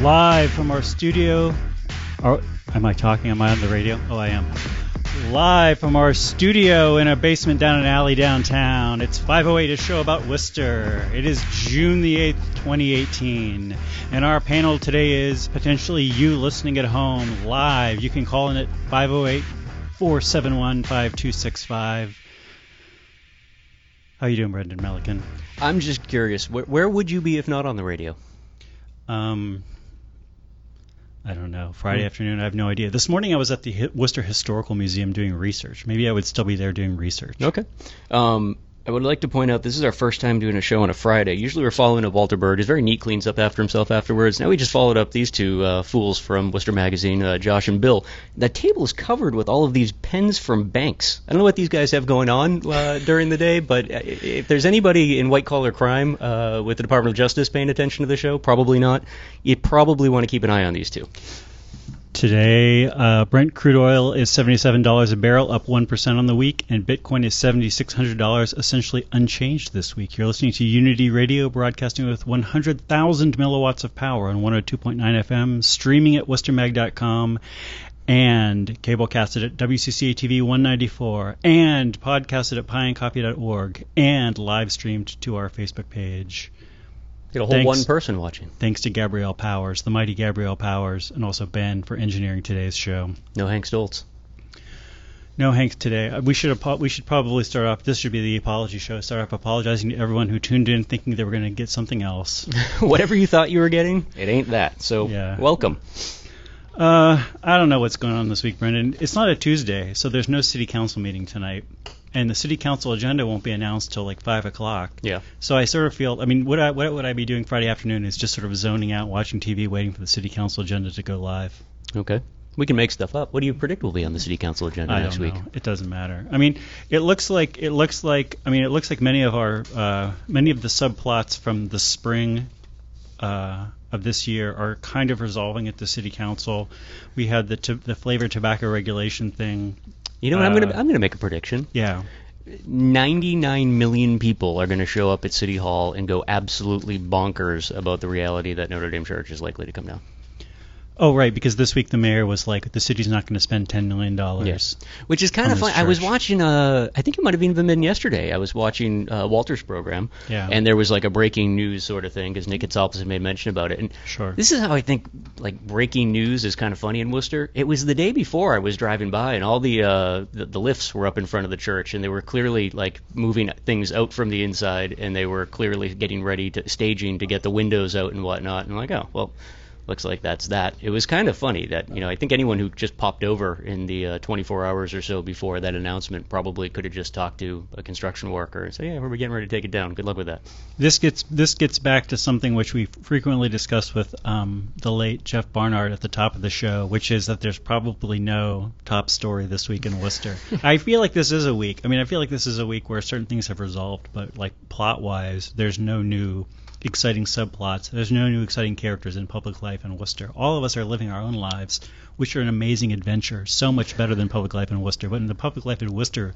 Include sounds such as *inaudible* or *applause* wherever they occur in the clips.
live from our studio. Or, am I talking? Am I on the radio? Oh, I am. Live from our studio in a basement down an alley downtown. It's 508, a show about Worcester. It is June the 8th, 2018. And our panel today is potentially you listening at home live. You can call in at 508 471 5265. How you doing, Brendan Melican? I'm just curious, where, where would you be if not on the radio? Um, I don't know. Friday afternoon, I have no idea. This morning, I was at the Worcester Historical Museum doing research. Maybe I would still be there doing research. Okay. Um, I would like to point out this is our first time doing a show on a Friday. Usually we're following up Walter Bird. He's very neat, cleans up after himself afterwards. Now we just followed up these two uh, fools from Worcester Magazine, uh, Josh and Bill. That table is covered with all of these pens from banks. I don't know what these guys have going on uh, during the day, but uh, if there's anybody in white collar crime uh, with the Department of Justice paying attention to the show, probably not. You probably want to keep an eye on these two. Today, uh, Brent crude oil is $77 a barrel, up 1% on the week, and Bitcoin is $7,600, essentially unchanged this week. You're listening to Unity Radio, broadcasting with 100,000 milliwatts of power on 102.9 FM, streaming at worcestermag.com, and cablecasted at WCCA TV 194, and podcasted at pieandcoffee.org, and live streamed to our Facebook page. A whole Thanks. one person watching. Thanks to Gabrielle Powers, the mighty Gabrielle Powers, and also Ben for engineering today's show. No Hank Stoltz. No, Hank, today uh, we should we should probably start off. This should be the apology show. Start off apologizing to everyone who tuned in thinking they were going to get something else. *laughs* Whatever you thought you were getting, it ain't that. So Yeah. welcome. Uh, I don't know what's going on this week, Brendan. It's not a Tuesday, so there's no city council meeting tonight, and the city council agenda won't be announced till like five o'clock. Yeah. So I sort of feel. I mean, what I what would I be doing Friday afternoon is just sort of zoning out, watching TV, waiting for the city council agenda to go live. Okay. We can make stuff up. What do you predict will be on the city council agenda I next don't week? It doesn't matter. I mean, it looks like it looks like. I mean, it looks like many of our uh, many of the subplots from the spring uh, of this year are kind of resolving at the city council. We had the to- the flavor tobacco regulation thing. You know, what? I'm Uh, gonna I'm gonna make a prediction. Yeah. 99 million people are gonna show up at City Hall and go absolutely bonkers about the reality that Notre Dame Church is likely to come down. Oh, right. Because this week the mayor was like, the city's not going to spend ten million dollars. Yes. Which is kind of funny. fun. I was watching. Uh, I think it might have been even been yesterday. I was watching uh, Walter's program. Yeah. And there was like a breaking news sort of thing because Nick Kotsopoulos had made mention about it. And Sure. This is how I think like breaking news is kind of funny in Worcester. It was the day before I was driving by and all the uh, the, the lifts were up in front of the church and they were clearly like moving things out from the inside and they were clearly getting ready to staging to get the windows out and whatnot. And I'm like, oh well. Looks like that's that. It was kind of funny that you know I think anyone who just popped over in the uh, 24 hours or so before that announcement probably could have just talked to a construction worker and say, yeah, we're getting ready to take it down. Good luck with that. This gets this gets back to something which we frequently discuss with um, the late Jeff Barnard at the top of the show, which is that there's probably no top story this week in Worcester. *laughs* I feel like this is a week. I mean, I feel like this is a week where certain things have resolved, but like plot wise, there's no new exciting subplots. There's no new exciting characters in public life in Worcester. All of us are living our own lives, which are an amazing adventure, so much better than public life in Worcester. But in the public life in Worcester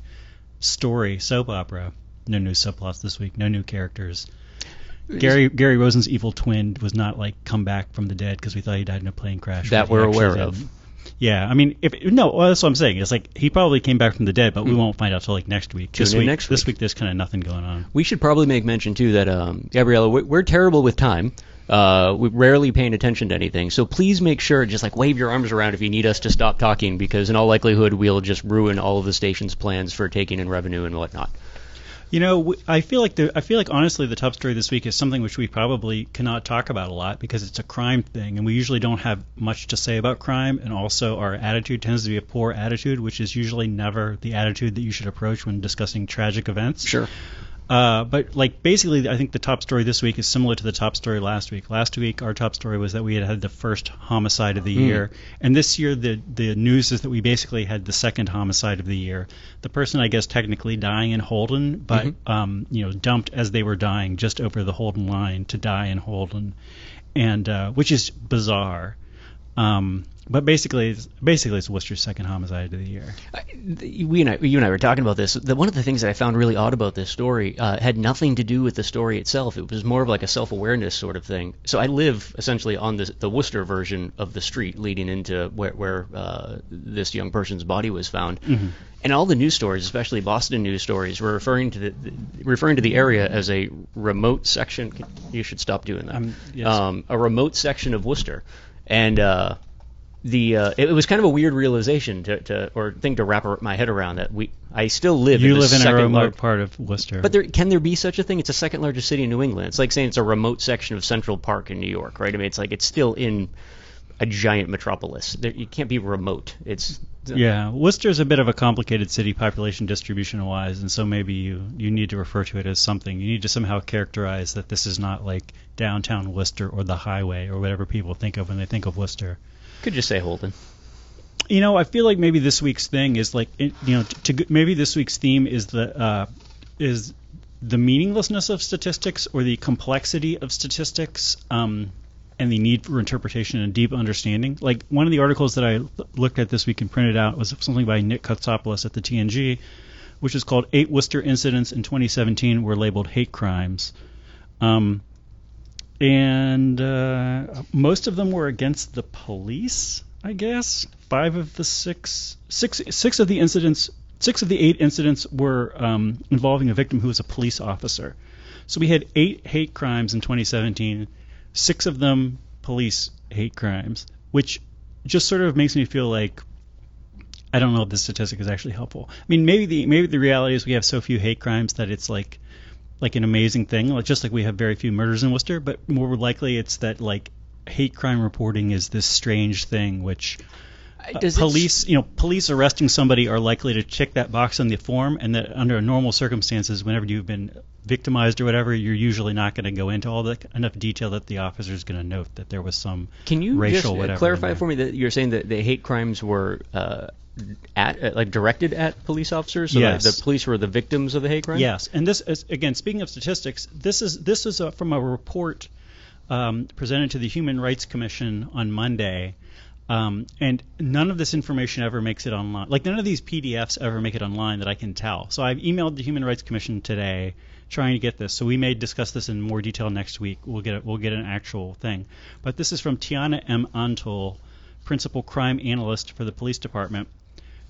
story soap opera, no new subplots this week, no new characters. Gary Gary Rosen's evil twin was not like come back from the dead because we thought he died in a plane crash. That we're aware didn't. of. Yeah, I mean, if no, well, that's what I'm saying. It's like he probably came back from the dead, but we won't find out till like next week. Hmm. Tune this in week, next this week. week, there's kind of nothing going on. We should probably make mention too that um, Gabriella, we're, we're terrible with time. Uh, we're rarely paying attention to anything, so please make sure just like wave your arms around if you need us to stop talking, because in all likelihood we'll just ruin all of the station's plans for taking in revenue and whatnot. You know, I feel like the I feel like honestly the top story this week is something which we probably cannot talk about a lot because it's a crime thing, and we usually don't have much to say about crime, and also our attitude tends to be a poor attitude, which is usually never the attitude that you should approach when discussing tragic events. Sure. Uh, but like basically, I think the top story this week is similar to the top story last week. Last week, our top story was that we had had the first homicide of the year, and this year the the news is that we basically had the second homicide of the year. The person, I guess, technically dying in Holden, but um, you know, dumped as they were dying just over the Holden line to die in Holden, and uh, which is bizarre. Um, but basically, it's, basically, it's Worcester's second homicide of the year. we and I, you and I were talking about this. The, one of the things that I found really odd about this story uh, had nothing to do with the story itself. It was more of like a self-awareness sort of thing. So I live essentially on the, the Worcester version of the street leading into where, where uh, this young person's body was found. Mm-hmm. And all the news stories, especially Boston news stories, were referring to the referring to the area as a remote section. You should stop doing that. Um, yes. um, a remote section of Worcester, and uh, the uh, it was kind of a weird realization to, to or thing to wrap my head around that we I still live You in live in a remote lar- part of Worcester. but there can there be such a thing? It's a second largest city in New England. It's like saying it's a remote section of Central Park in New York, right? I mean, it's like it's still in a giant metropolis. There, you can't be remote. It's yeah, Worcester's a bit of a complicated city population distribution wise, and so maybe you, you need to refer to it as something. You need to somehow characterize that this is not like downtown Worcester or the highway or whatever people think of when they think of Worcester. Could just say Holden. You know, I feel like maybe this week's thing is like, you know, to, maybe this week's theme is the uh, is the meaninglessness of statistics or the complexity of statistics, um, and the need for interpretation and deep understanding. Like one of the articles that I looked at this week and printed out was something by Nick Kotsopoulos at the TNG, which is called Eight Worcester Incidents in 2017 Were Labeled Hate Crimes. Um, and uh, most of them were against the police, I guess. Five of the six, six, six of the incidents, six of the eight incidents were um, involving a victim who was a police officer. So we had eight hate crimes in 2017, six of them police hate crimes, which just sort of makes me feel like I don't know if this statistic is actually helpful. I mean, maybe the maybe the reality is we have so few hate crimes that it's like like an amazing thing, like just like we have very few murders in Worcester, but more likely it's that like hate crime reporting is this strange thing which Does police, you know, police arresting somebody are likely to check that box on the form, and that under normal circumstances, whenever you've been victimized or whatever, you're usually not going to go into all the enough detail that the officer is going to note that there was some racial whatever Can you racial just uh, clarify for me that you're saying that the hate crimes were uh, at uh, like directed at police officers? So Yes. the, the police were the victims of the hate crime. Yes, and this is again speaking of statistics. This is this is a, from a report um, presented to the Human Rights Commission on Monday, um, and none of this information ever makes it online. Like none of these PDFs ever make it online that I can tell. So I've emailed the Human Rights Commission today trying to get this. So we may discuss this in more detail next week. We'll get we'll get an actual thing. But this is from Tiana M. Antol, principal crime analyst for the police department.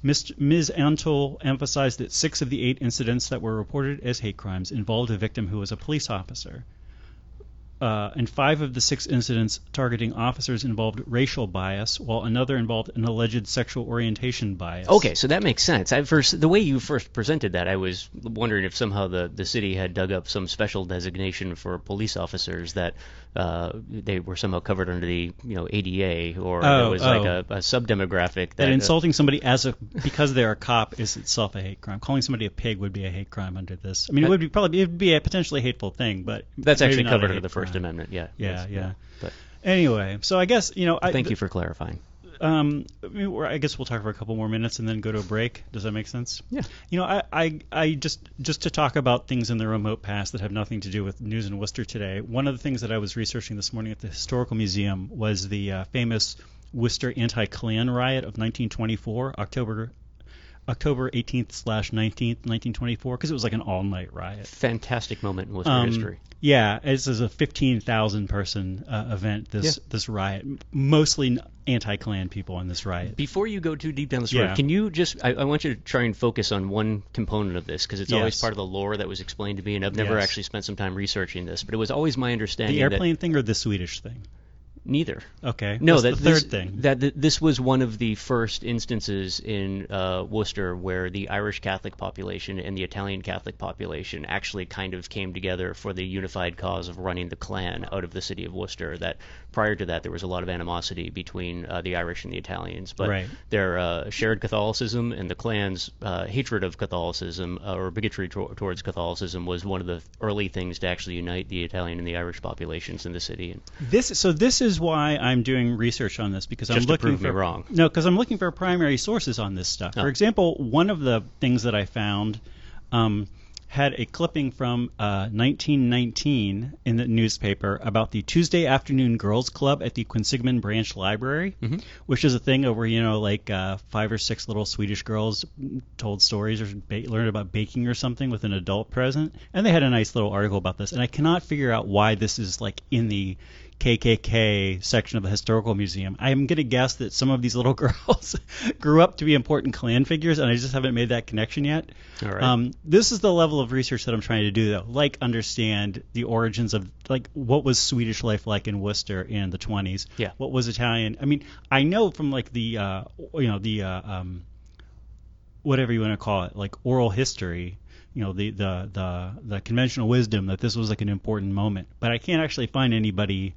Ms. Ms. Antol emphasized that six of the eight incidents that were reported as hate crimes involved a victim who was a police officer. Uh, and five of the six incidents targeting officers involved racial bias, while another involved an alleged sexual orientation bias. Okay, so that makes sense. I first the way you first presented that, I was wondering if somehow the, the city had dug up some special designation for police officers that uh, they were somehow covered under the you know ADA or Oh, it was like oh. a, sub demographic that, That uh, insulting somebody as a because they're a cop is itself a hate crime. Calling somebody a pig would be a hate crime under this. I mean, it would be probably it would be a potentially hateful thing, but that's actually a covered under the First crime. Amendment. Yeah. Yeah, yeah. But Anyway, so I guess you know. I, thank you for clarifying. Um, I, mean, we're- I guess we'll talk for a couple more minutes and then go to a break. Does that make sense? Yeah. You know, I, I, I just just to talk about things in the remote past that have nothing to do with news in Worcester today. One of the things that I was researching this morning at the historical museum was the uh, famous Worcester anti-Klan riot of 1924, October October 18th slash 19th, 1924, because it was like an all-night riot. Fantastic moment in Worcester Um, history. Yeah, this is a 15,000 person uh, event. This this riot, mostly anti-Klan people in this riot. Before you go too deep down this road, Yeah. can you just? I, I want you to try and focus on one component of this because it's always part of the lore that was explained to me, and I've never Yes. actually spent some time researching this. But it was always my understanding The airplane thing or the Swedish thing? Neither. Okay. No, What's that the third this, thing. that th- this was one of the first instances in uh, Worcester where the Irish Catholic population and the Italian Catholic population actually kind of came together for the unified cause of running the Klan out of the city of Worcester. That prior to that there was a lot of animosity between uh, the Irish and the Italians, but Right. their uh, shared Catholicism and the Klan's uh, hatred of Catholicism uh, or bigotry to- towards Catholicism was one of the early things to actually unite the Italian and the Irish populations in the city. And This so this is why I'm doing research on this because I'm Just to looking for wrong. No, because I'm looking for primary sources on this stuff. Oh. For example, one of the things that I found um, had a clipping from uh, 1919 in the newspaper about the Tuesday Afternoon Girls Club at the Quinsigamond Branch Library, Mm-hmm. which is a thing where you know like uh, five or six little Swedish girls told stories or ba- learned about baking or something with an adult present, and they had a nice little article about this. And I cannot figure out why this is like in the KKK section of the historical museum. I'm going to guess that some of these little *laughs* girls grew up to be important Klan figures, and I just haven't made that connection yet. All right. Um, this is the level of research that I'm trying to do, though. Like understand the origins of like what was Swedish life like in Worcester in the 20s. Yeah. What was Italian? I mean, I know from like the uh, you know the uh, um, whatever you want to call it, like oral history. You know the, the the the conventional wisdom that this was like an important moment, but I can't actually find anybody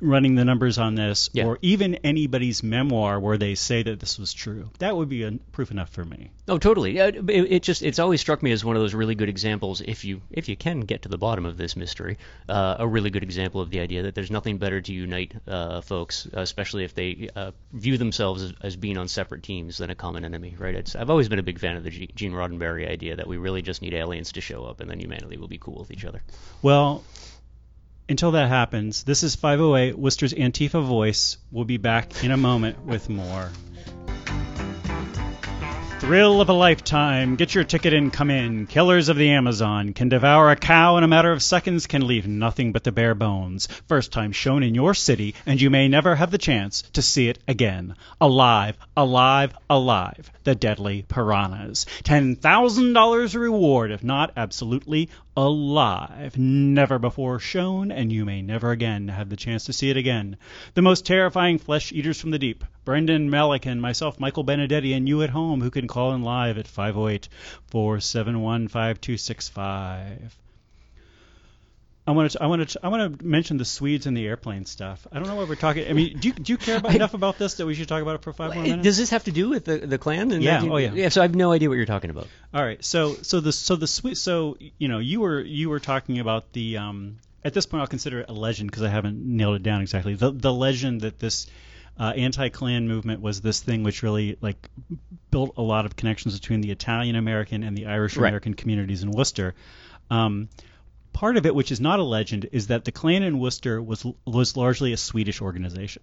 running the numbers on this, Yeah. or even anybody's memoir where they say that this was true. That would be proof enough for me. Oh, totally. It, it just it's always struck me as one of those really good examples. If you if you can get to the bottom of this mystery, uh, a really good example of the idea that there's nothing better to unite uh, folks, especially if they uh, view themselves as, as being on separate teams than a common enemy. Right? It's, I've always been a big fan of the Gene Roddenberry idea that we really just need aliens to show up, and then humanity will be cool with each other. Well, until that happens, this is 508 Worcester's Antifa voice. We'll be back in a moment with more. Thrill of a lifetime. Get your ticket and come in. Killers of the Amazon can devour a cow in a matter of seconds, can leave nothing but the bare bones. First time shown in your city, and you may never have the chance to see it again. Alive, alive, alive. The deadly piranhas. $10,000 reward, if not absolutely alive. Never before shown, and you may never again have the chance to see it again. The most terrifying flesh eaters from the deep. Brendan Melican, myself, Michael Benedetti, and you at home who can call in live at 508 471 5265. I want to. I want to. I want to mention the Swedes and the airplane stuff. I don't know what we're talking. I mean, do you, do you care about enough about this that we should talk about it for five more minutes? Does this have to do with the the Klan? and Yeah, oh, yeah. Yeah. So I have no idea what you're talking about. All right. So so the so the Swe- so you know you were you were talking about the um at this point I'll consider it a legend because I haven't nailed it down exactly. The the legend that this uh, anti-Klan movement was this thing which really like built a lot of connections between the Italian American and the Irish Right. American communities in Worcester. Um, part of it, which is not a legend, is that the Klan in Worcester was was largely a Swedish organization.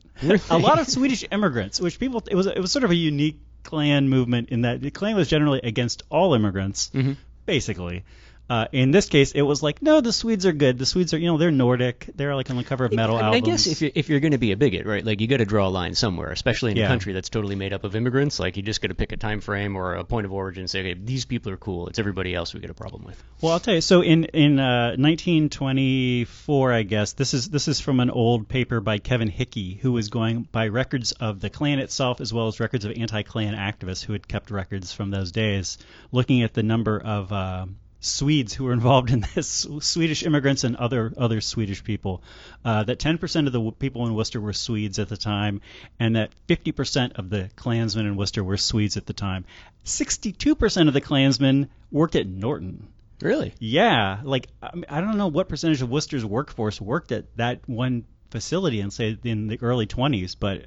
a lot of Swedish immigrants, which people it was it was sort of a unique Klan movement in that the Klan was generally against all immigrants, Mhm. basically. Uh, in this case, it was like, no, the Swedes are good. The Swedes are, you know, they're Nordic. They're like on the cover of metal I, mean, I guess if you're, if you're going to be a bigot, right, like you got to draw a line somewhere, especially in Yeah. a country that's totally made up of immigrants. Like you just got to pick a time frame or a point of origin and say, okay, these people are cool. It's everybody else we got a problem with. Well, I'll tell you. So in in uh, 1924, I guess this is this is from an old paper by Kevin Hickey, who was going by records of the Klan itself as well as records of anti-Klan activists who had kept records from those days, looking at the number of uh, Swedes who were involved in this, *laughs* Swedish immigrants and other other Swedish people. Uh, that 10% of the w- people in Worcester were Swedes at the time, and that 50% of the Klansmen in Worcester were Swedes at the time. 62% of the Klansmen worked at Norton. Really? Yeah, like I, mean, I don't know what percentage of Worcester's workforce worked at that one facility in say in the early 20s, but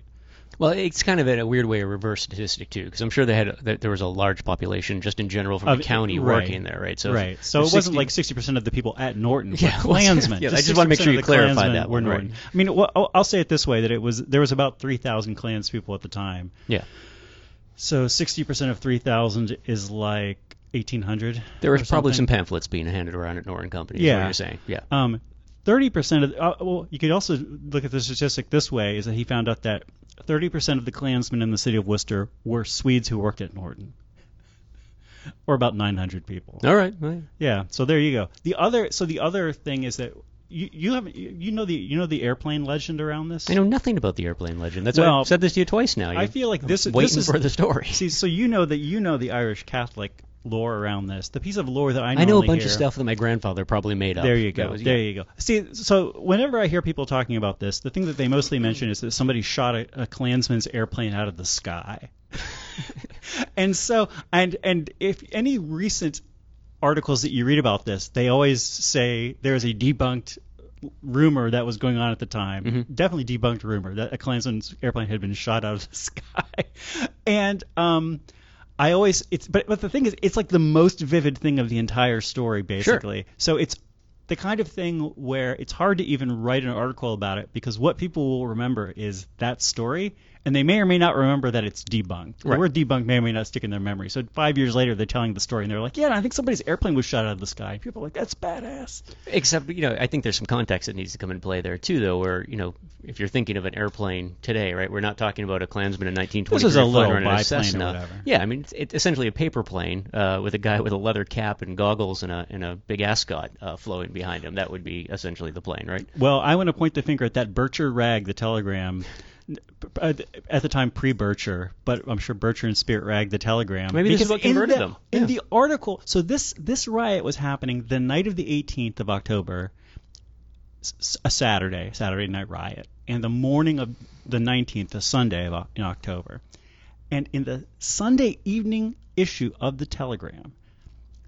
Well, it's kind of in a weird way a reverse statistic too, because I'm sure they had that there was a large population just in general from Of- the county right. working there, right? So if- right. So if it wasn't like 60% of the people at Norton were *laughs* Yeah, Klansmen. yeah, I just wanna make sure you clarify Klansmen that were one, right. I mean, well, I'll, say it this way: that it was there was about 3,000 Klans people at the time. Yeah. So 60% of 3,000 is like 1,800. There was probably something. some pamphlets being handed around at Norton Company. Yeah. what you're saying. Yeah. Um, thirty percent of the, uh, well, you could also look at the statistic this way: is that he found out that thirty percent of the Klansmen in the city of Worcester were Swedes who worked at Norton, or about nine hundred people. All right. well, Yeah, so there you go. The other, so the other thing is that you you have you know the you know the airplane legend around this. I know nothing about the airplane legend. That's why I've said this to you twice now. I feel like this this waiting is for the story. See, so you know that you know the Irish Catholic lore around this. The piece of lore that I I know a bunch hear, of stuff that my grandfather probably made up. There you go. was- there yeah. you go. See, so whenever I hear people talking about this, the thing that they mostly mention is that somebody shot a, a Klansman's airplane out of the sky. *laughs* and so, and and if any recent articles that you read about this, they always say there's a debunked rumor that was going on at the time. Mhm. Definitely debunked rumor that a Klansman's airplane had been shot out of the *laughs* sky. and um, I always it's but but the thing is it's like the most vivid thing of the entire story basically. So it's the kind of thing where it's hard to even write an article about it because what people will remember is that story and they may or may not remember that it's debunked. The Right. word debunked may or may not stick in their memory. So five years later, they're telling the story and they're like, "Yeah, I think somebody's airplane was shot out of the sky." People are like, "That's badass." Except, you know, I think there's some context that needs to come into play there too, though. Where you know, if you're thinking of an airplane today, right? We're not talking about a Klansman in 1923 This is a flying little around in a biplane or whatever. Yeah, I mean, it's, it's essentially a paper plane uh, with a guy with a leather cap and goggles and a and a big ascot uh, flowing behind him. That would be essentially the plane, right? Well, I want to point the finger at that Bircher rag, the telegram. Uh, At the time, pre-Bircher, but I'm sure Bircher and Spirit rag the telegram. Maybe this is what converted in the, them. In Yeah. the article, so this this riot was happening the night of the 18th of October, a Saturday, Saturday night riot, and the morning of the 19th, a Sunday of, in October. And in the Sunday evening issue of the Telegram,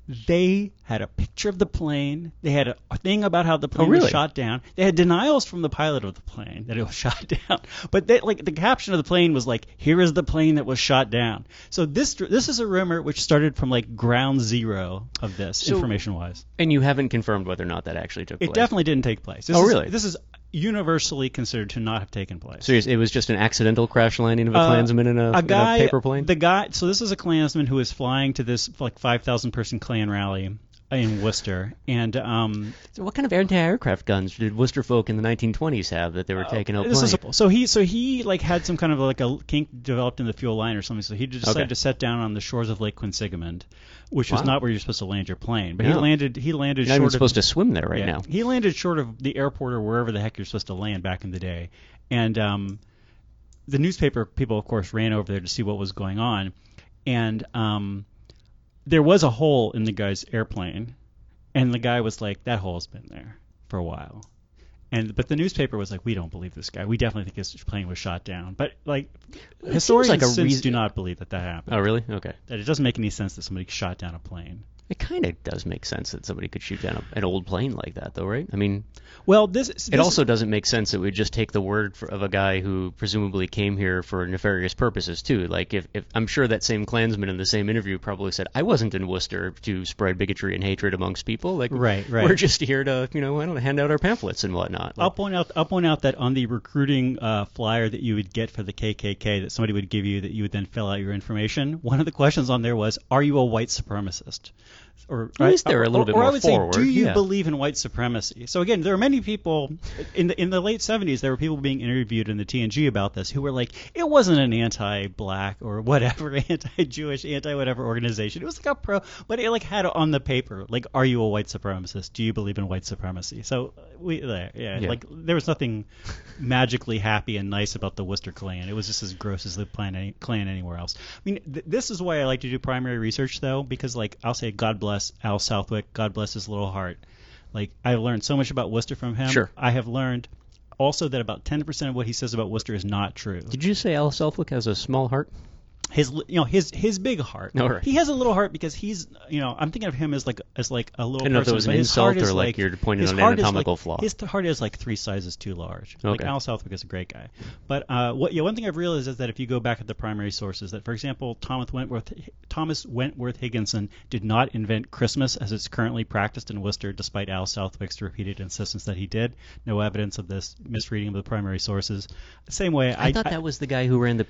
they had a picture of the plane. They had a, thing about how the oh, plane Oh, really? was shot down. They had denials from the pilot of the plane that it was *laughs* shot down. But they, like the caption of the plane was like, "Here is the plane that was shot down." So this this is a rumor which started from like ground zero of this So- information wise. And you haven't confirmed whether or not that actually took It place. It definitely didn't take place. This Oh, is- really? This is universally considered to not have taken place. So you're- it was just an accidental crash landing of a Uh, Klansman in a, a guy, in a paper plane. The guy. So this is a Klansman who was flying to this like five thousand person Klan rally in Worcester, and um, So what kind of anti-aircraft guns did Worcester folk in the 1920s have that they were taking out Uh, this is so he so he like had some kind of like a kink developed in the fuel line or something. So he decided Okay. to set down on the shores of Lake Quinsigamond, which Wow. is not where you're supposed to land your plane. But he landed he landed You're not even short of supposed to swim there right yeah, now. He landed short of the airport or wherever the heck you're supposed to land back in the day. And um, the newspaper people, of course, ran over there to see what was going on. And um, there was a hole in the guy's airplane. And the guy was like, that hole's been there for a while. And but the newspaper was like, we don't believe this guy. We definitely think his plane was shot down. But like seems historians like a since reason- do not believe that that happened. Oh, really? Okay. That it doesn't make any sense that somebody shot down a plane. It kind of does make sense that somebody could shoot down a, an old plane like that, though, right? I mean, Well, this, this it also doesn't make sense that we just take the word for, of a guy who presumably came here for nefarious purposes too. Like, if, if I'm sure that same Klansman in the same interview probably said, "I wasn't in Worcester to spread bigotry and hatred amongst people. Like, Right, right. We're just here to, you know, I don't know, hand out our pamphlets and whatnot." I'll Like, point out. I'll point out that on the recruiting uh, flyer that you would get for the KKK that somebody would give you, that you would then fill out your information. One of the questions on there was, "Are you a white supremacist?" Or At least they were a little or- bit or more I would forward, say, "Do you yeah. believe in white supremacy?" So again, there are many people in the in the late '70s. There were people being interviewed in the TNG about this who were like, "It wasn't an anti-black or whatever, *laughs* anti-Jewish, anti-whatever organization. It was like a pro, but it like had on the paper, like, "Are you a white supremacist? Do you believe in white supremacy?" So we there, yeah, Yeah. like there was nothing magically happy and nice about the Worcester Klan. It was just as gross as the Klan, any, Klan anywhere else. I mean, th- this is why I like to do primary research, though, because like I'll say, God bless Al Southwick, God bless his little heart. Like I've learned so much about Worcester from him. Sure. I have learned also that about 10% of what he says about Worcester is not true. Did you say Al Southwick has a small heart? His, you know, his his big heart. All right. He has a little heart because he's, you know, I'm thinking of him as like as like a little. I didn't know if that was an insult or, like, you're pointing out an anatomical like- flaw. His heart is like three sizes too large. Like Okay. Al Southwick is a great guy, but uh, what yeah, one thing I've realized is that if you go back at the primary sources, that for example, Thomas Wentworth Thomas Wentworth Higginson did not invent Christmas as it's currently practiced in Worcester, despite Al Southwick's repeated insistence that he did. No evidence of this misreading of the primary sources. Same way, I, thought that was the guy who ran the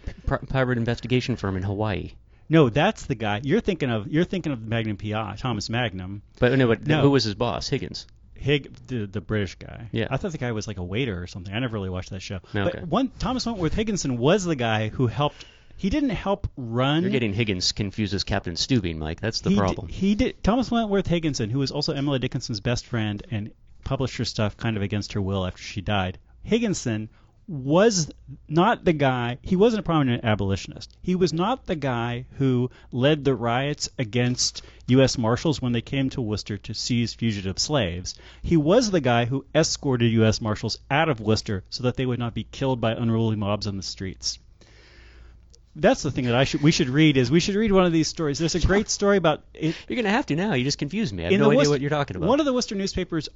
pirate investigation investigation firm in Hawaii. No, that's the guy you're thinking of. You're thinking of Magnum PI, Thomas Magnum, But no, but No. who was his boss? Higgins. Hig, the, the British guy. Yeah. I thought the guy was like a waiter or something. I never really watched that show. But one Thomas Wentworth Higginson was the guy who helped. He didn't help run. You're getting Higgins confused as Captain Stubing, Mike. That's the he problem. Did, he did. Thomas Wentworth Higginson, who was also Emily Dickinson's best friend and published her stuff kind of against her will after she died. Higginson was not the guy. He wasn't a prominent abolitionist. He was not the guy who led the riots against U.S. Marshals when they came to Worcester to seize fugitive slaves. He was the guy who escorted U.S. Marshals out of Worcester so that they would not be killed by unruly mobs on the streets that's the thing that I should we should read is we should read one of these stories. There's a great story about it You're gonna have to now. You just confused me. I have no idea Worcester- what you're talking about. One of the Worcester newspapers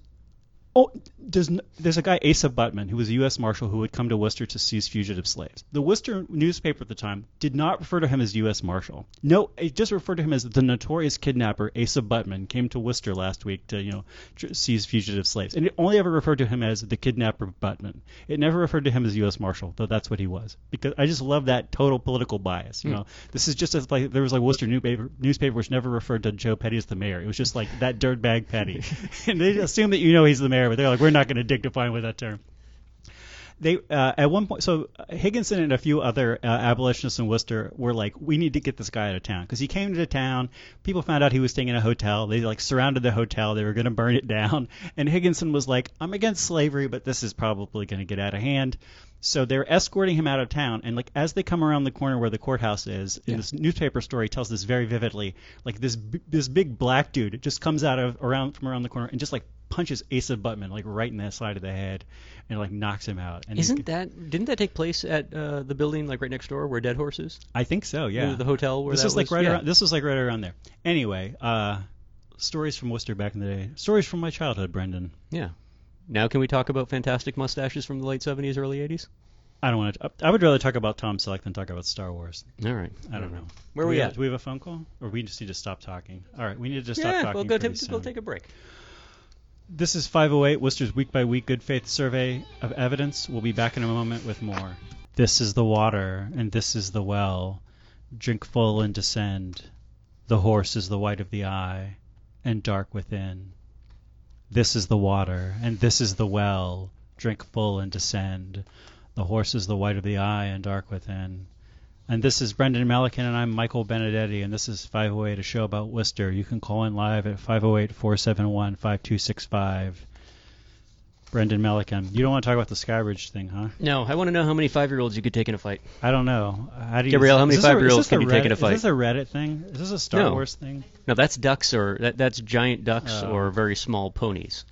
Oh, there's there's a guy Asa Butman who was a U.S. Marshal who would come to Worcester to seize fugitive slaves. The Worcester newspaper at the time did not refer to him as U.S. Marshal. No, it just referred to him as the notorious kidnapper Asa Butman came to Worcester last week to you know tr- seize fugitive slaves, and it only ever referred to him as the kidnapper Butman. It never referred to him as U.S. Marshal, though that's what he was. Because I just love that total political bias. You hmm. know, this is just as like there was like Worcester newspaper newspaper which never referred to Joe Petty as the mayor. It was just like that dirtbag Petty, *laughs* and they assume that you know he's the mayor, but they're like we're not going to dignify him with that term. They uh, at one point so Higginson and a few other uh, abolitionists in Worcester were like we need to get this guy out of town. Because he came to town people found out he was staying in a hotel they like surrounded the hotel they were going to burn it down and Higginson was like I'm against slavery but this is probably going to get out of hand. So they're escorting him out of town and like as they come around the corner where the courthouse is in this newspaper story tells this very vividly like this b- this big black dude just comes out of around from around the corner and just like punches Asa Butman like right in the side of the head and like knocks him out and Isn't that didn't that take place at uh, the building like right next door where Dead Horse is? I think so. Yeah. The, hotel where this that was like right yeah. around. This was like right around there. Anyway, uh, stories from Worcester back in the day. Stories from my childhood, Brendan. Yeah. Now can we talk about fantastic mustaches from the late 70s, early 80s? I don't want to. I would rather talk about Tom Selleck than talk about Star Wars. All right. I don't know. Where do we at? Do we have a phone call, or we just need to stop talking? All right, we need to just stop yeah, talking. we'll go take we'll take a break. This is 508 Worcester's week by week good faith survey of evidence. We'll be back in a moment with more. This is the water, and this is the well. Drink full and descend. The horse is the white of the eye, and dark within. This is the water, and this is the well. Drink full and descend. The horse is the white of the eye, and dark within. And this is Brendan Melican, and I'm Michael Benedetti, and this is 508, a show about Worcester. You can call in live at 508 471 5265. Brendan Melican. You don't want to talk about the Skybridge thing, huh? No, I want to know how many five-year-olds you could take in a fight. I don't know. How do you, Gabrielle, how many is this a- five-year-olds is this can a be taking Reddit- a fight? Is this a Reddit thing? Is this a Star No. Wars thing? No, that's ducks or that, that's giant ducks Oh. or very small ponies.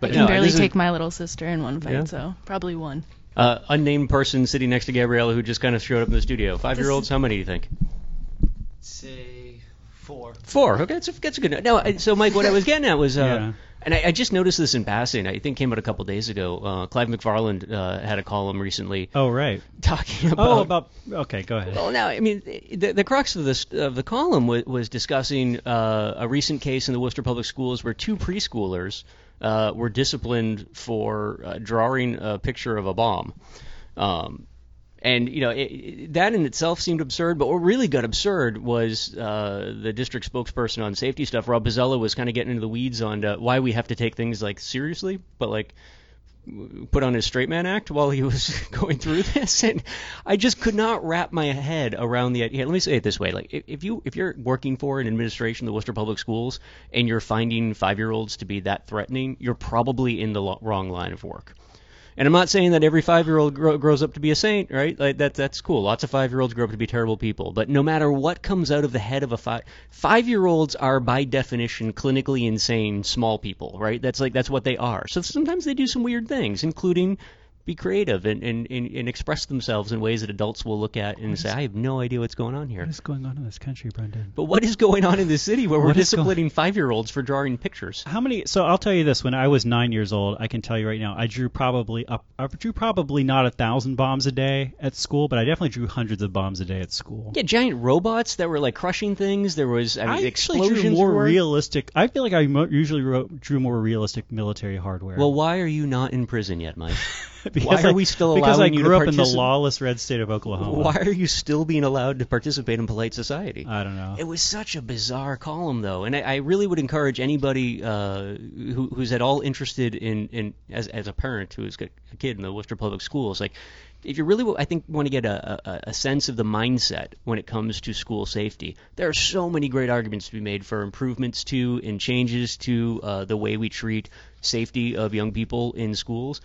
But I can no, barely this take my little sister in one fight, Yeah? so probably one. Uh, unnamed person sitting next to Gabriella who just kind of showed up in the studio. Five-year-olds, how many do you think? Say four. Four. Okay, that's a, that's a good. No, I, so Mike, what I was getting at was, uh, Yeah. and I, I just noticed this in passing. I think came out a couple days ago. Uh, Clive McFarlane uh, had a column recently Oh, right. talking about. Oh, about. Okay, go ahead. Well, now, I mean, the, the crux of this of the column was, was discussing uh, a recent case in the Worcester Public Schools where two preschoolers uh, were disciplined for uh, drawing a picture of a bomb. Um, and you know it, it, that in itself seemed absurd, but what really got absurd was uh, the district spokesperson on safety stuff, Rob Pezzella, was kind of getting into the weeds on uh, why we have to take things like seriously, but like put on his straight man act while he was *laughs* going through this, and I just could not wrap my head around the idea. Let me say it this way: like if, you if you're working for an administration of the Worcester Public Schools and you're finding five year olds to be that threatening, you're probably in the wrong line of work. And I'm not saying that every five-year-old grow, grows up to be a saint, right? Like that, that's cool. Lots of five-year-olds grow up to be terrible people. But no matter what comes out of the head of a five, five-year-olds are by definition clinically insane small people, right? That's like that's what they are. So sometimes they do some weird things, including be creative and, and, and, and express themselves in ways that adults will look at and say, I have no idea what's going on here. What is going on in this country, Brendan? But what is going on in this city where we're What is go- disciplining five-year-olds for drawing pictures? How many? So I'll tell you this: when I was nine years old, I can tell you right now, I drew probably up. I drew probably not a thousand bombs a day at school, but I definitely drew hundreds of bombs a day at school. Yeah, giant robots that were like crushing things. There was I mean, I actually explosions. drew more were- realistic. I feel like I mo- usually wrote, drew more realistic military hardware. Well, why are you not in prison yet, Mike? *laughs* *laughs* because why are I- we still Because I allowing you to grew up in the lawless red state of Oklahoma. Why are you still being allowed to participate in polite society? I don't know. It was such a bizarre column, though, and I, I really would encourage anybody uh, who, who's at all interested in, in as, as a parent who's got a kid in the Worcester Public Schools, like if you really, I think, want to get a, a, a sense of the mindset when it comes to school safety, there are so many great arguments to be made for improvements to and changes to uh, the way we treat safety of young people in schools.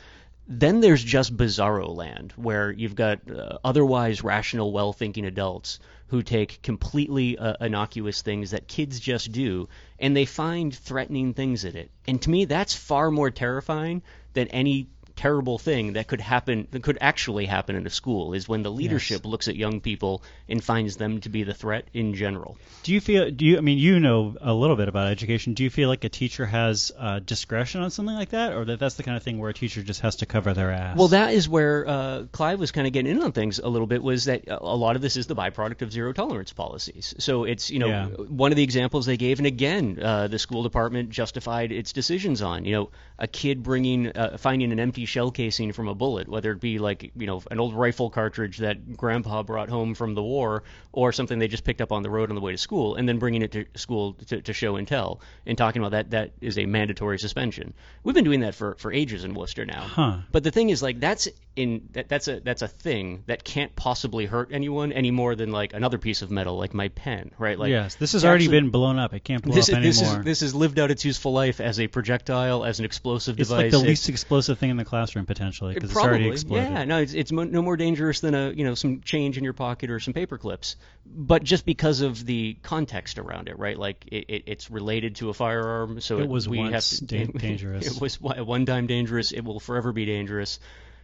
Then there's just bizarro land, where you've got uh, otherwise rational, well thinking adults who take completely uh, innocuous things that kids just do and they find threatening things in it. And to me, that's far more terrifying than any terrible thing that could happen that could actually happen in a school is when the leadership looks at young people and finds them to be the threat in general. Do you feel? Do you? I mean, you know a little bit about education. Do you feel like a teacher has uh, discretion on something like that, or that that's the kind of thing where a teacher just has to cover their ass? Well, that is where uh, Clive was kind of getting in on things a little bit. Was that a a lot of this is the byproduct of zero tolerance policies. So it's you know Yeah. one of the examples they gave, and again, uh, the school department justified its decisions on. You know, a kid bringing uh, finding an empty shell casing from a bullet, whether it be like you know an old rifle cartridge that Grandpa brought home from the war, or something they just picked up on the road on the way to school, and then bringing it to school to, to show and tell, and talking about that that is a mandatory suspension. We've been doing that for for ages in Worcester now. Huh. But the thing is, like, that's in that, that's a that's a thing that can't possibly hurt anyone any more than like another piece of metal, like my pen, right? Like, yes, this has already actually- been blown up. It can't blow This up is, this is this has lived out its useful life as a projectile, as an explosive it's device. like the least explosive thing in the classroom potentially because it's already exploded. yeah. No, it's it's mo- no more dangerous than a you know some change in your pocket or some paper clips. But just because of the context around it, right? Like it, it, it's related to a firearm, so It was we once have to, dan- *laughs* dangerous. it was one- one time dangerous. It will forever be dangerous.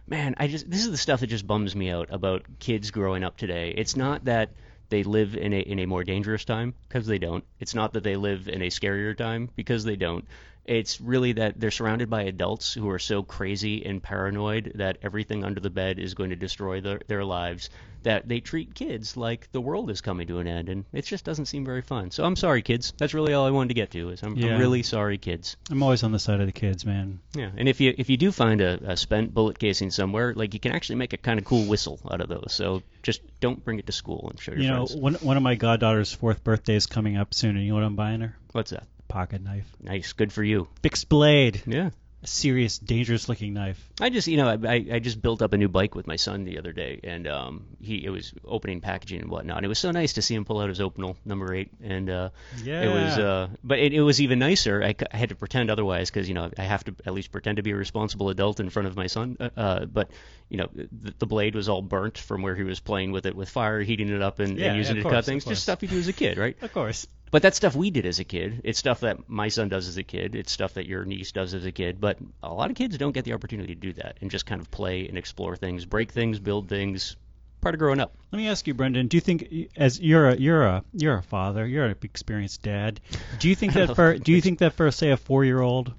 Man, I just this is the stuff that just bums me out about kids growing up today. It's not that they live in a in a more dangerous time because they don't. It's not that they live in a scarier time because they don't. It's really that they're surrounded by adults who are so crazy and paranoid that everything under the bed is going to destroy their, their lives that they treat kids like the world is coming to an end and it just doesn't seem very fun. So I'm sorry kids. That's really all I wanted to get to is I'm, Yeah. I'm really sorry kids. I'm always on the side of the kids, man. Yeah, and if you if you do find a, a spent bullet casing somewhere, like you can actually make a kind of cool whistle out of those. So just don't bring it to school and show your You know, one one of my goddaughter's fourth birthday is coming up soon, and you know what I'm buying her? What's that? Pocket knife, Nice, good for you. fixed blade, Yeah. a serious, dangerous looking knife. I just, you know, I, I just built up a new bike with my son the other day, and um, he it was opening packaging and whatnot. And it was so nice to see him pull out his Opinel number eight, and uh, Yeah. it was. Uh, but it, it was even nicer. I, I had to pretend otherwise because you know I have to at least pretend to be a responsible adult in front of my son. Uh, uh, but you know, the, the blade was all burnt from where he was playing with it with fire, heating it up, and, Yeah, and using of it to course, cut things. Just stuff you do as a kid, right? *laughs* Of course. But that's stuff we did as a kid. It's stuff that my son does as a kid. It's stuff that your niece does as a kid. But a lot of kids don't get the opportunity to do that and just kind of play and explore things, break things, build things. Part of growing up. Let me ask you, Brendan. Do you think, as you're a you're a you're a father, you're an experienced dad. Do you think *laughs* that for do you think that for say a four year old,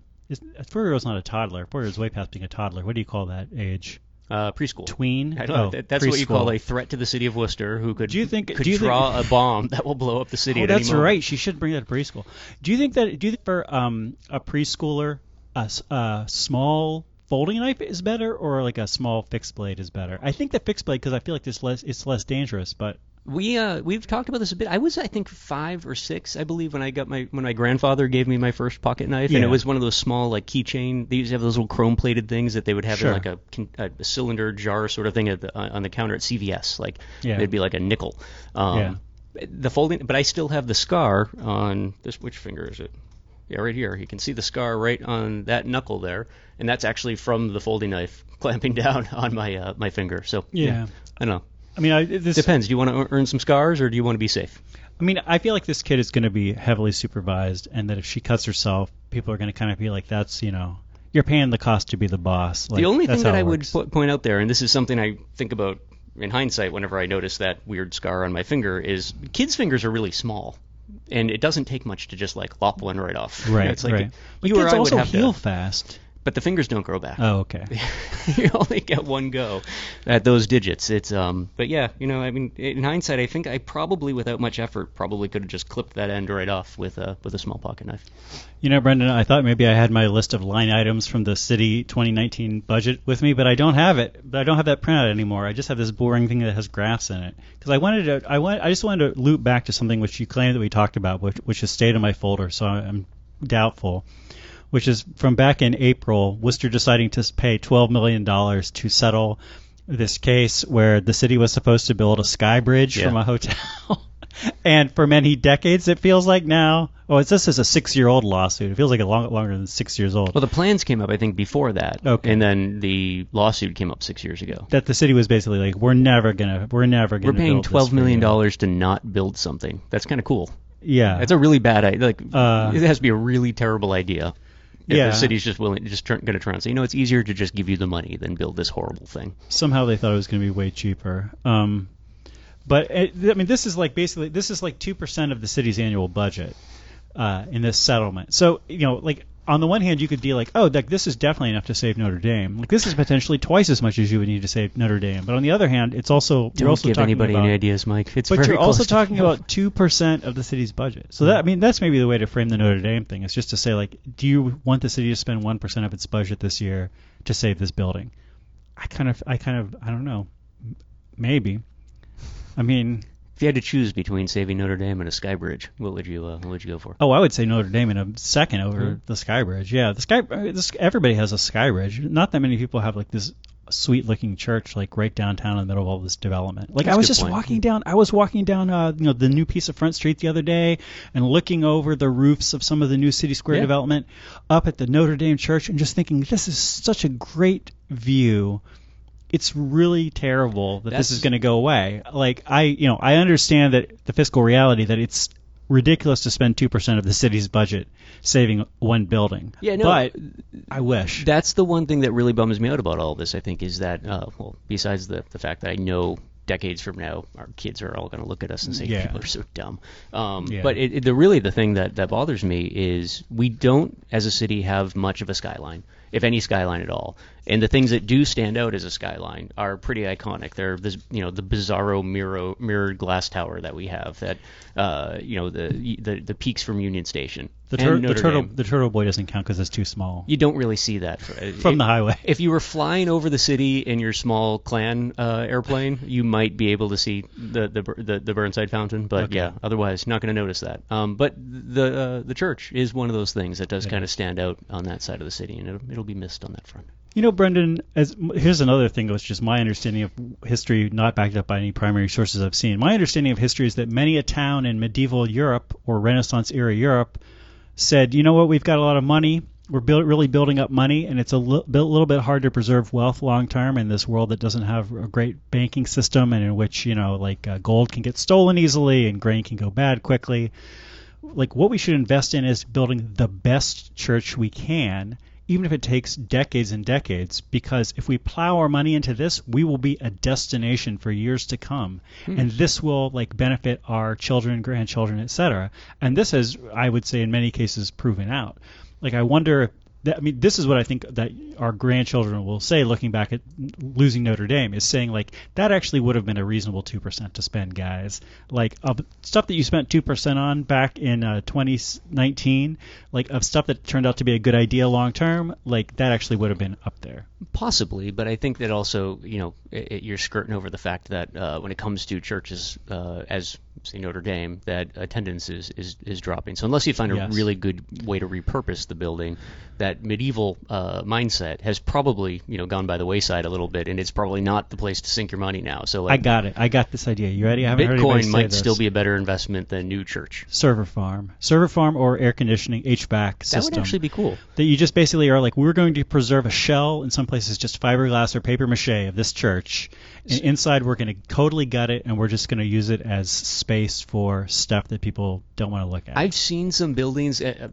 a four year old's not a toddler. Four years is way past being a toddler. What do you call that age? Uh, preschool. Tween. I don't know. Oh, That- that's what you call a threat to the city of Worcester, who could Do you think- could do you think- draw a bomb that will blow up the city Oh, that's right. She should bring that to preschool. Do you think that? Do you think for um, a preschooler, a small folding knife is better, or like a small fixed blade is better? I think the fixed blade because I feel like it's less it's less dangerous. But We uh we've talked about this a bit. I was I think five or six, I believe, when I got my when my grandfather gave me my first pocket knife, and it was one of those small like keychain. They used to have those little chrome plated things that they would have Sure. in like a, a cylinder jar sort of thing at the, uh, on the counter at CVS. Like Yeah. it'd be like a nickel. Um, Yeah. The folding, but I still have the scar on this. Which finger is it? Yeah, right here. You can see the scar right on that knuckle there, and that's actually from the folding knife *laughs* clamping down on my uh, my finger. So Yeah. I don't know. I mean, I, this Depends. Do you want to earn some scars or do you want to be safe? I mean, I feel like this kid is going to be heavily supervised, and that if she cuts herself, people are going to kind of be like, "That's you know, you're paying the cost to be the boss." Like, the only thing that I it would po- point out there, and this is something I think about in hindsight whenever I notice that weird scar on my finger, is kids' fingers are really small, and it doesn't take much to just like lop one right off. right, *laughs* It's like right. But you or kids I would also have heal to, fast. But the fingers don't grow back. Oh, okay. *laughs* you only get one go at those digits. It's um, but yeah, you know, I mean, in hindsight, I think I probably, without much effort, probably could have just clipped that end right off with a with a small pocket knife. You know, Brendan, I thought maybe I had my list of line items from the city 2019 budget with me, but I don't have it. But I don't have that printout anymore. I just have this boring thing that has graphs in it. Because I wanted to, I want, I just wanted to loop back to something which you claimed that we talked about, which, which has stayed in my folder, so I'm doubtful. Which is from back in April, Worcester deciding to pay 12 million dollars to settle this case where the city was supposed to build a sky bridge Yeah. from a hotel. *laughs* and for many decades, it feels like now. Well, it's this is a six-year-old lawsuit. It feels like a long, longer than six years old. Well, the plans came up, I think, before that, Okay. and then the lawsuit came up six years ago. that the city was basically like, we're never gonna, we're never gonna. We're paying twelve million you." dollars to not build something. That's kind of cool. Yeah, That's a really bad idea. Like, Uh, it has to be a really terrible idea. If Yeah. the city's just willing, just going to try and say, you know, it's easier to just give you the money than build this horrible thing. somehow they thought it was going to be way cheaper. Um, but it, I mean, this is like basically this is like two percent of the city's annual budget uh, in this settlement. So you know, like on the one hand, you could be like, oh, like this is definitely enough to save Notre Dame. Like this is potentially twice as much as you would need to save Notre Dame. But on the other hand, it's also Don't also give talking anybody about, any ideas, Mike. It's but you're also to- talking about two percent of the city's budget. So that I mean, that's maybe the way to frame the Notre Dame thing. Is just to say like, do you want the city to spend one percent of its budget this year to save this building? I kind of, I kind of, I don't know. Maybe. I mean, If you had to choose between saving Notre Dame and a sky bridge, what would you uh, what would you go for? oh, I would say Notre Dame in a second over Hmm. the Sky Bridge. Yeah, the Sky, uh, this, everybody has a Sky Bridge. Not that many people have like this sweet-looking church like right downtown in the middle of all this development. Like That's I was just point. walking down, I was walking down, uh, you know, the new piece of Front Street the other day, and looking over the roofs of some of the new City Square Yeah. development up at the Notre Dame Church, and just thinking, this is such a great view. It's really terrible that this is going to go away. Like I, you know, I understand that the fiscal reality that it's ridiculous to spend two percent of the city's budget saving one building. Yeah, no, but I wish. That's the one thing that really bums me out about all this. I think is that uh, well, besides the the fact that I know decades from now our kids are all going to look at us and say Yeah. people are so dumb. Um, Yeah. But it, it, the really the thing that that bothers me is we don't as a city have much of a skyline, if any skyline at all. And the things that do stand out as a skyline are pretty iconic. They're this, you know the bizarro mirror, mirrored glass tower that we have. That uh, you know the, the the peaks from Union Station. the, tur- the turtle Dame. the turtle boy doesn't count because it's too small You don't really see that fr- *laughs* from the highway. if you were flying over the city in your small clan uh, airplane, you might be able to see the the the, the Burnside Fountain, but Okay. yeah, otherwise not going to notice that. Um, but the uh, the church is one of those things that does It kind of stand out on that side of the city, and it'll, it'll be missed on that front. You know, Brendan, as here's another thing which just my understanding of history, not backed up by any primary sources I've seen. My understanding of history is that many a town in medieval Europe or Renaissance era Europe said, you know what, we've got a lot of money. We're build, really building up money, and it's a li- little bit hard to preserve wealth long term in this world that doesn't have a great banking system, and in which you know, like uh, gold can get stolen easily and grain can go bad quickly like what we should invest in is building the best church we can even if it takes decades and decades because if we plow our money into this we will be a destination for years to come. Hmm. And this will like benefit our children grandchildren etc and this has i would say in many cases proven out. Like i wonder if that, I mean, this is what I think that our grandchildren will say, looking back at losing Notre Dame, is saying like that actually would have been a reasonable two percent to spend, guys. Like of stuff that you spent two percent on back in uh, 2019, like of stuff that turned out to be a good idea long term, like that actually would have been up there. Possibly, but I think that also, you know, i i you're skirting over the fact that uh, when it comes to churches, uh, as say Notre Dame, that attendance is, is, is dropping. So unless you find a Yes. really good way to repurpose the building, that medieval uh, mindset has probably, you know, gone by the wayside a little bit, and it's probably not the place to sink your money now. So I got it. I got this idea. You ready? I haven't Bitcoin might still be a better investment than new church. server farm, server farm, or air conditioning HVAC That system. would actually be cool. that you just basically are like, we're going to preserve a shell, in some places just fiberglass or paper mache of this church, inside we're going to totally gut it, and we're just going to use it as space for stuff that people don't want to look at. I've seen some buildings. Uh,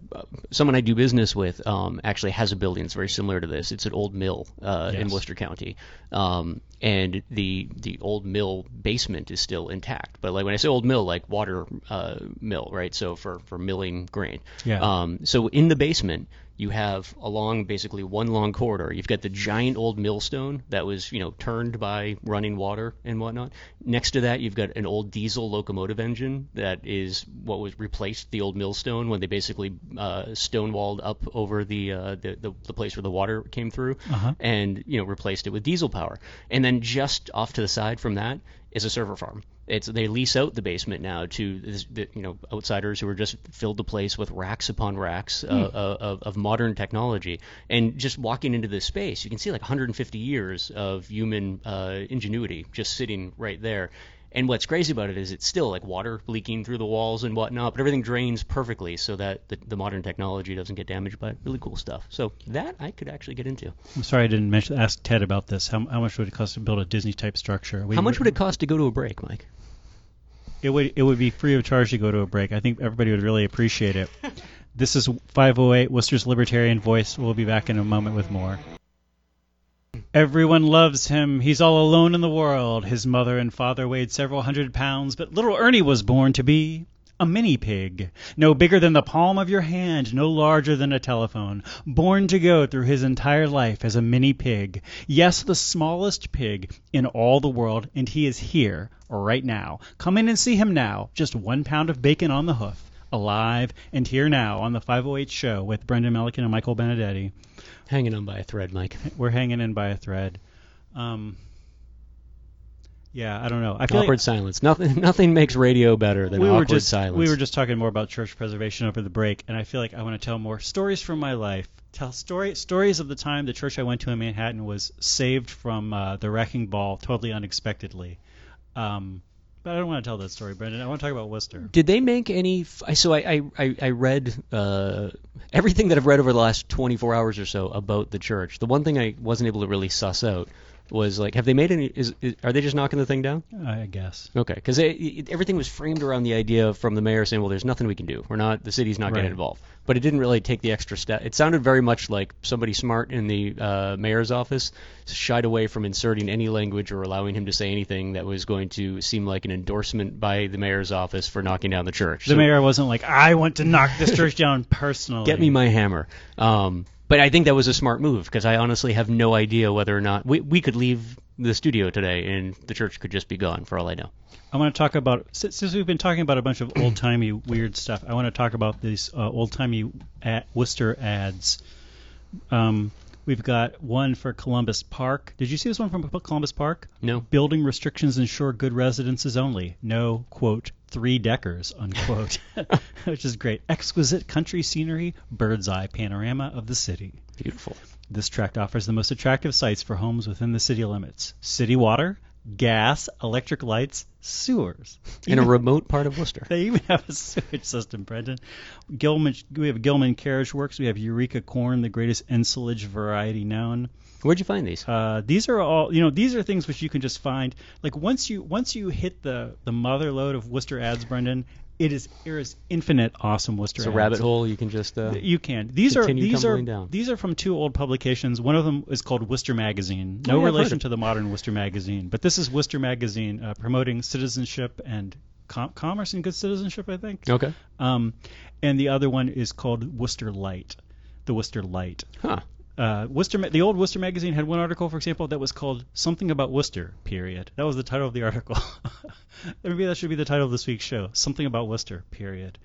someone I do business with um, actually has a building that's very similar to this. It's an old mill uh, in Worcester County, um, and the the old mill basement is still intact. But like when I say old mill, like water uh, mill, right? So for for milling grain. Yeah. Um, so in the basement. You have along basically one long corridor. You've got the giant old millstone that was, you know, turned by running water and whatnot. Next to that, you've got an old diesel locomotive engine that is what was replaced the old millstone when they basically uh, stonewalled up over the, uh, the, the the place where the water came through, Uh-huh. and you know replaced it with diesel power. And then just off to the side from that is a server farm. It's they lease out the basement now to this, the, you know outsiders who are just filled the place with racks upon racks uh, uh, of, of modern technology. And just walking into this space, you can see like 150 years of human uh, ingenuity just sitting right there. And what's crazy about it is it's still like water leaking through the walls and whatnot, but everything drains perfectly so that the, the modern technology doesn't get damaged by it. Really cool stuff. So that I could actually get into. I'm sorry I didn't mention ask Ted about this. How, how much would it cost to build a Disney type structure? We How much would it cost to go to a break, Mike? It would it would be free of charge to go to a break. I think everybody would really appreciate it. *laughs* This is 508 Worcester's Libertarian Voice. We'll be back in a moment with more. Everyone loves him. He's all alone in the world. His mother and father weighed several hundred pounds, but little Ernie was born to be a mini pig, no bigger than the palm of your hand, no larger than a telephone, born to go through his entire life as a mini pig. Yes, the smallest pig in all the world, and he is here right now. Come in and see him now. Just one pound of bacon on the hoof. Alive and here now on the 508 show with Brendan Melican and Michael Benedetti. Hanging on by a thread, Mike. We're hanging in by a thread. Um, yeah, I don't know. I feel Awkward like silence. Nothing. *laughs* Nothing makes radio better than we awkward were just silence. we were just talking more about church preservation over the break, and I feel like I want to tell more stories from my life. Tell story stories of the time the church I went to in Manhattan was saved from uh, the wrecking ball totally unexpectedly. Um, but I don't want to tell that story, Brendan. I want to talk about Worcester. Did they make any? So I I, I, I read uh, everything that I've read over the last 24 hours or so about the church. The one thing I wasn't able to really suss out was like, have they made any? Is, is are they just knocking the thing down? I guess. Okay, because everything was framed around the idea from the mayor saying, "Well, there's nothing we can do. We're not. The city's not Right. getting involved." But it didn't really take the extra step. It sounded very much like somebody smart in the uh, mayor's office shied away from inserting any language or allowing him to say anything that was going to seem like an endorsement by the mayor's office for knocking down the church. The So- mayor wasn't like, I want to knock this church down personally. Get me my hammer. Um, but I think that was a smart move because I honestly have no idea whether or not we, we could leave the studio today and the church could just be gone for all I know. I want to talk about since, since we've been talking about a bunch of old timey *clears throat* weird stuff. I want to talk about these uh, old timey Worcester ads. Um, we've got one for Columbus Park. Did you see this one from Columbus Park? No. Building restrictions ensure good residences only. No quote three deckers unquote, *laughs* *laughs* which is great. Exquisite country scenery, bird's eye panorama of the city. Beautiful. This tract offers the most attractive sites for homes within the city limits: city water, gas, electric lights, sewers. In a remote part of Worcester. *laughs* They even have a sewage system, Brendan. Gilman, we have Gilman Carriage Works. We have Eureka Corn, the greatest ensilage variety known. Where'd you find these? Uh, these are all, you know, these are things which you can just find. Like once you once you hit the the mother load of Worcester ads, Brendan, it is there is infinite awesome Worcester It's a rabbit hole you can just. Uh, You can. These are these are down. these are from two old publications. One of them is called Worcester Magazine. No Oh, yeah, relation to the modern Worcester Magazine, but this is Worcester Magazine uh, promoting citizenship and com- commerce and good citizenship. I think. okay. Um, and the other one is called Worcester Light, the Worcester Light. Huh. Uh, Worcester, the old Worcester magazine had one article, for example, that was called "Something About Worcester." Period. That was the title of the article. *laughs* Maybe that should be the title of this week's show. Something about Worcester. Period.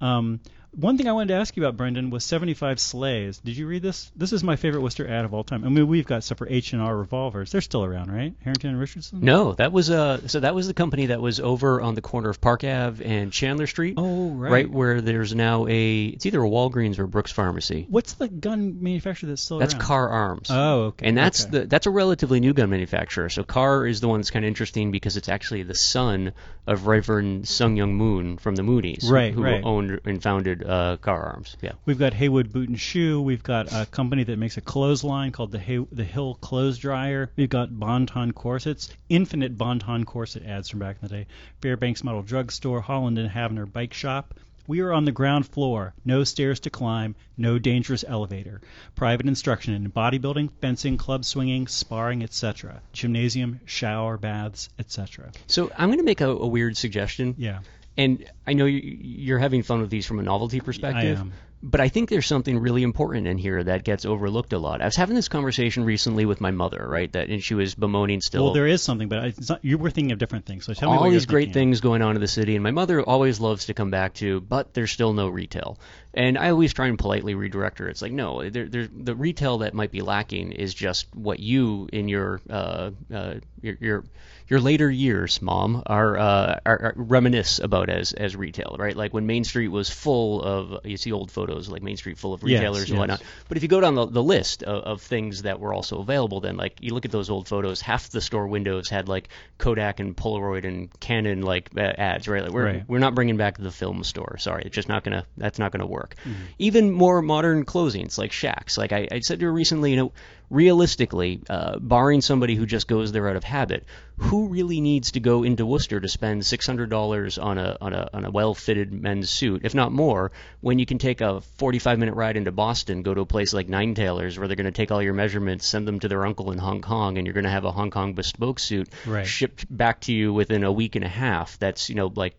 Um, one thing I wanted to ask you about, Brendan, was 75 Sleighs. Did you read this? This is my favorite Worcester ad of all time. I mean, we've got stuff for H and R revolvers. They're still around, right? Harrington and Richardson. No, that was uh so that was the company that was over on the corner of Park Ave and Chandler Street. Oh, right. Right where there's now a it's either a Walgreens or a Brooks Pharmacy. What's the gun manufacturer that's still That's around? That's Kahr Arms. Oh, okay. And that's okay. the that's a relatively new gun manufacturer. So Kahr is the one that's kind of interesting because it's actually the son of Reverend Sun Myung Moon from the Moonies, Right, who right. owned and founded uh, Kahr Arms. Yeah. We've got Heywood Boot and Shoe. We've got a company that makes a clothesline called the Hay- the Hill Clothes Dryer. We've got Bonton corsets, infinite Bonton corset ads from back in the day. Fairbanks Model Drugstore, Holland and Havner Bike Shop. We are on the ground floor. No stairs to climb. No dangerous elevator. Private instruction in bodybuilding, fencing, club swinging, sparring, etc. Gymnasium, shower, baths, etc. So I'm going to make a, a weird suggestion. Yeah. And I know you, you're having fun with these from a novelty perspective. am. But I think there's something really important in here that gets overlooked a lot. I was having this conversation recently with my mother, right? That and she was bemoaning still Well, there is something, but it's not, you were thinking of different things. So tell me all what you're these great thinking. things going on in the city, and my mother always loves to come back to, but there's still no retail. And I always try and politely redirect her. It's like, no, there, there, the retail that might be lacking is just what you in your uh, uh, your, your your later years, mom, are, uh, are, are reminisce about as as retail, right? Like when Main Street was full of, you see old photos like Main Street full of Yes, retailers and yes. whatnot. But if you go down the, the list of, of things that were also available, then like you look at those old photos, half the store windows had like Kodak and Polaroid and Canon like uh, ads, right? Like we're Right. we're not bringing back the film store. Sorry, it's just not gonna that's not gonna work. Mm-hmm. Even more modern closings like Shacks. Like I, I said to her recently, you know, realistically, uh, barring somebody who just goes there out of habit, who really needs to go into Worcester to spend six hundred dollars on a on a on a well-fitted men's suit, if not more, when you can take a forty-five minute ride into Boston, go to a place like Nine Tailors where they're going to take all your measurements, send them to their uncle in Hong Kong, and you're going to have a Hong Kong bespoke suit Right. shipped back to you within a week and a half. That's you know like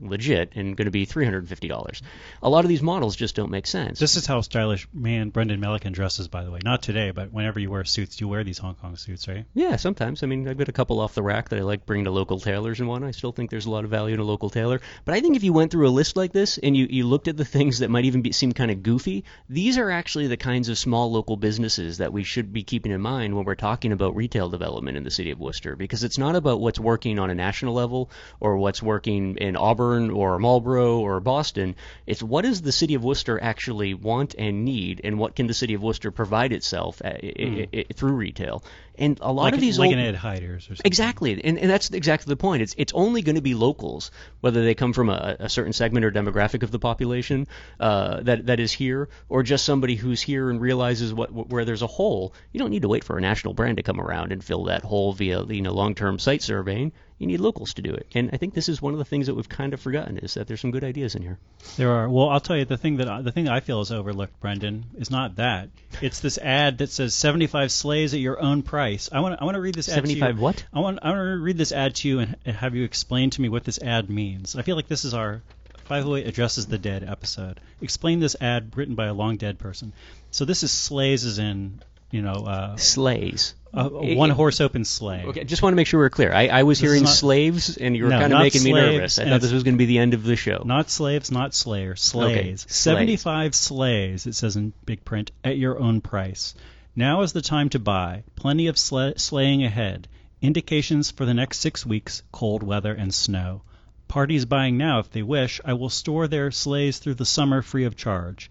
legit and going to be $350. A lot of these models just don't make sense. This is how stylish man Brendan Melican dresses, by the way. Not today, but whenever you wear suits, you wear these Hong Kong suits, right? Yeah, sometimes. I mean, I've got a couple off the rack that I like bringing to local tailors and one. I still think there's a lot of value in a local tailor. But I think if you went through a list like this and you, you looked at the things that might even be, seem kind of goofy, these are actually the kinds of small local businesses that we should be keeping in mind when we're talking about retail development in the city of Worcester. Because it's not about what's working on a national level or what's working in Auburn or Marlborough or Boston. It's what does the city of Worcester actually want and need, and what can the city of Worcester provide itself uh, i- through retail. And a lot Like, of these like old, an Ed Hiders or something. Exactly, and, and that's exactly the point. It's it's only going to be locals, whether they come from a, a certain segment or demographic of the population uh, that that is here, or just somebody who's here and realizes what where there's a hole. You don't need to wait for a national brand to come around and fill that hole via you know long-term site surveying. You need locals to do it, and I think this is one of the things that we've kind of forgotten is that there's some good ideas in here. There are. Well, I'll tell you the thing that I, the thing I feel is overlooked, Brendan, is not that. It's this ad that says 75 sleighs at your own price. I want to I want to read this ad to you. What? I want I want to read this ad to you and, and have you explain to me what this ad means. I feel like this is our 508 addresses the dead episode. Explain this ad written by a long dead person. So this is sleighs as in you know uh, Slaves. a, a one horse open sleigh. Okay, just want to make sure we're clear. I, I was This hearing not- slaves, and you were No, kind of making me nervous. I thought this was going to be the end of the show. Not slaves, not slayer, slays. slays. 75 slays, it says in big print, at your own price. Now is the time to buy. Plenty of sle- sleighing ahead. Indications for the next six weeks cold weather and snow. Parties buying now if they wish. I will store their sleighs through the summer free of charge.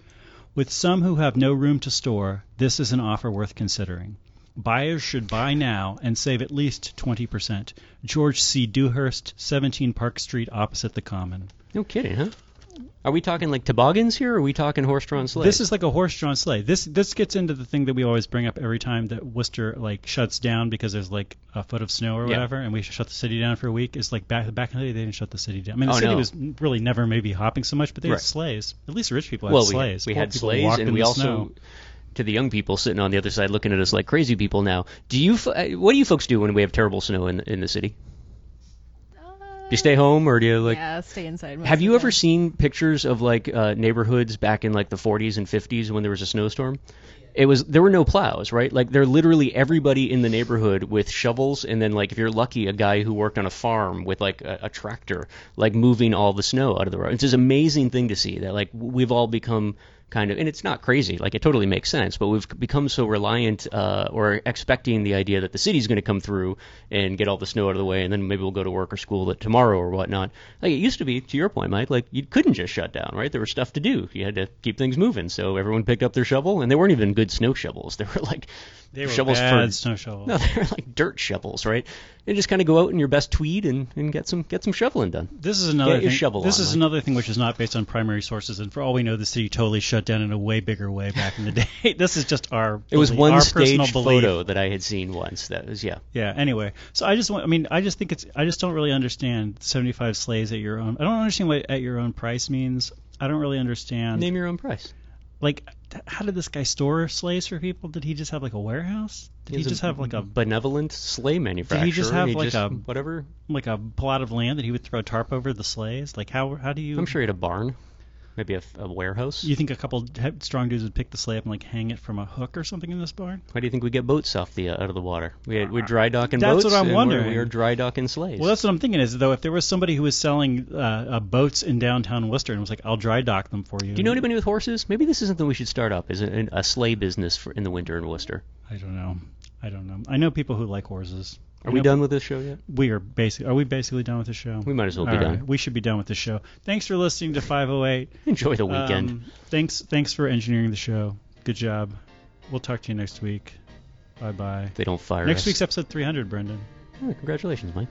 With some who have no room to store, this is an offer worth considering. Buyers should buy now and save at least 20%. George C. Dewhurst, 17 Park Street, opposite the Common. No kidding, huh? Are we talking like toboggans here, or are we talking horse-drawn sleighs? This is like a horse-drawn sleigh. This this gets into the thing that we always bring up every time that Worcester like shuts down because there's like a foot of snow or Yeah. whatever, and we shut the city down for a week. It's like back back in the day they didn't shut the city down. I mean, the Oh, city no. was really never maybe hopping so much, but they Right. had sleighs. At least rich people had well, we, sleighs. we Poor had sleighs, and we also, snow. to the young people sitting on the other side looking at us like crazy people now. Do you? uh, What do you folks do when we have terrible snow in in the city? Do you stay home, or do you like? yeah, stay inside. Have you ever seen pictures of like uh, neighborhoods back in like the 40s and 50s when there was a snowstorm? It was there were no plows, right? Like they're literally everybody in the neighborhood with shovels, and then like if you're lucky, a guy who worked on a farm with like a, a tractor, like moving all the snow out of the road. It's this amazing thing to see that like we've all become kind of, and it's not crazy, like it totally makes sense, but we've become so reliant uh, or expecting the idea that the city's going to come through and get all the snow out of the way, and then maybe we'll go to work or school that tomorrow or whatnot. Like it used to be, to your point, Mike, like you couldn't just shut down, right? There was stuff to do. You had to keep things moving, so everyone picked up their shovel, and they weren't even good snow shovels. *laughs* They were like They were shovels bad for snow shovels. no, *laughs* they're like dirt shovels, right? And just kind of go out in your best tweed and, and get some get some shoveling done. This is another thing. shovel this on, is Mike. another thing which is not based on primary sources, and for all we know, the city totally shut down in a way bigger way back in the *laughs* day. this is just our. It was belief- one belief. photo that I had seen once. That was yeah. Yeah. Anyway, so I just want. I mean, I just think it's. I just don't really understand 75 slaves at your own. I don't understand what at your own price means. I don't really understand. Name your own price. Like, how did this guy store sleighs for people? Did he just have like a warehouse? Did he He's a just have like a benevolent sleigh manufacturer. Did he just have He like a- whatever? like a plot of land that he would throw a tarp over the sleighs? Like how how do you? I'm sure he had a barn, maybe a, a warehouse. You think a couple strong dudes would pick the sleigh up and like hang it from a hook or something in this barn? Why do you think we get boats off the uh, out of the water? We had, we're dry docking That's boats. That's what I'm wondering. We're, we are dry docking sleighs. Well, that's what I'm thinking is though if there was somebody who was selling uh, uh, boats in downtown Worcester and was like, I'll dry dock them for you. do you know anybody with horses? Maybe this is something we should start up. Is a, a sleigh business for in the winter in Worcester. I don't know. I don't know. I know people who like horses. Are we done with this show yet? We are basically. Are we basically done with the show? We might as well be All done. right, We should be done with the show. Thanks for listening to 508. *laughs* Enjoy the weekend. Um, thanks. Thanks for engineering the show. Good job. We'll talk to you next week. Bye bye. they don't fire Next us. week's episode 300, Brendan. Oh, congratulations, Mike.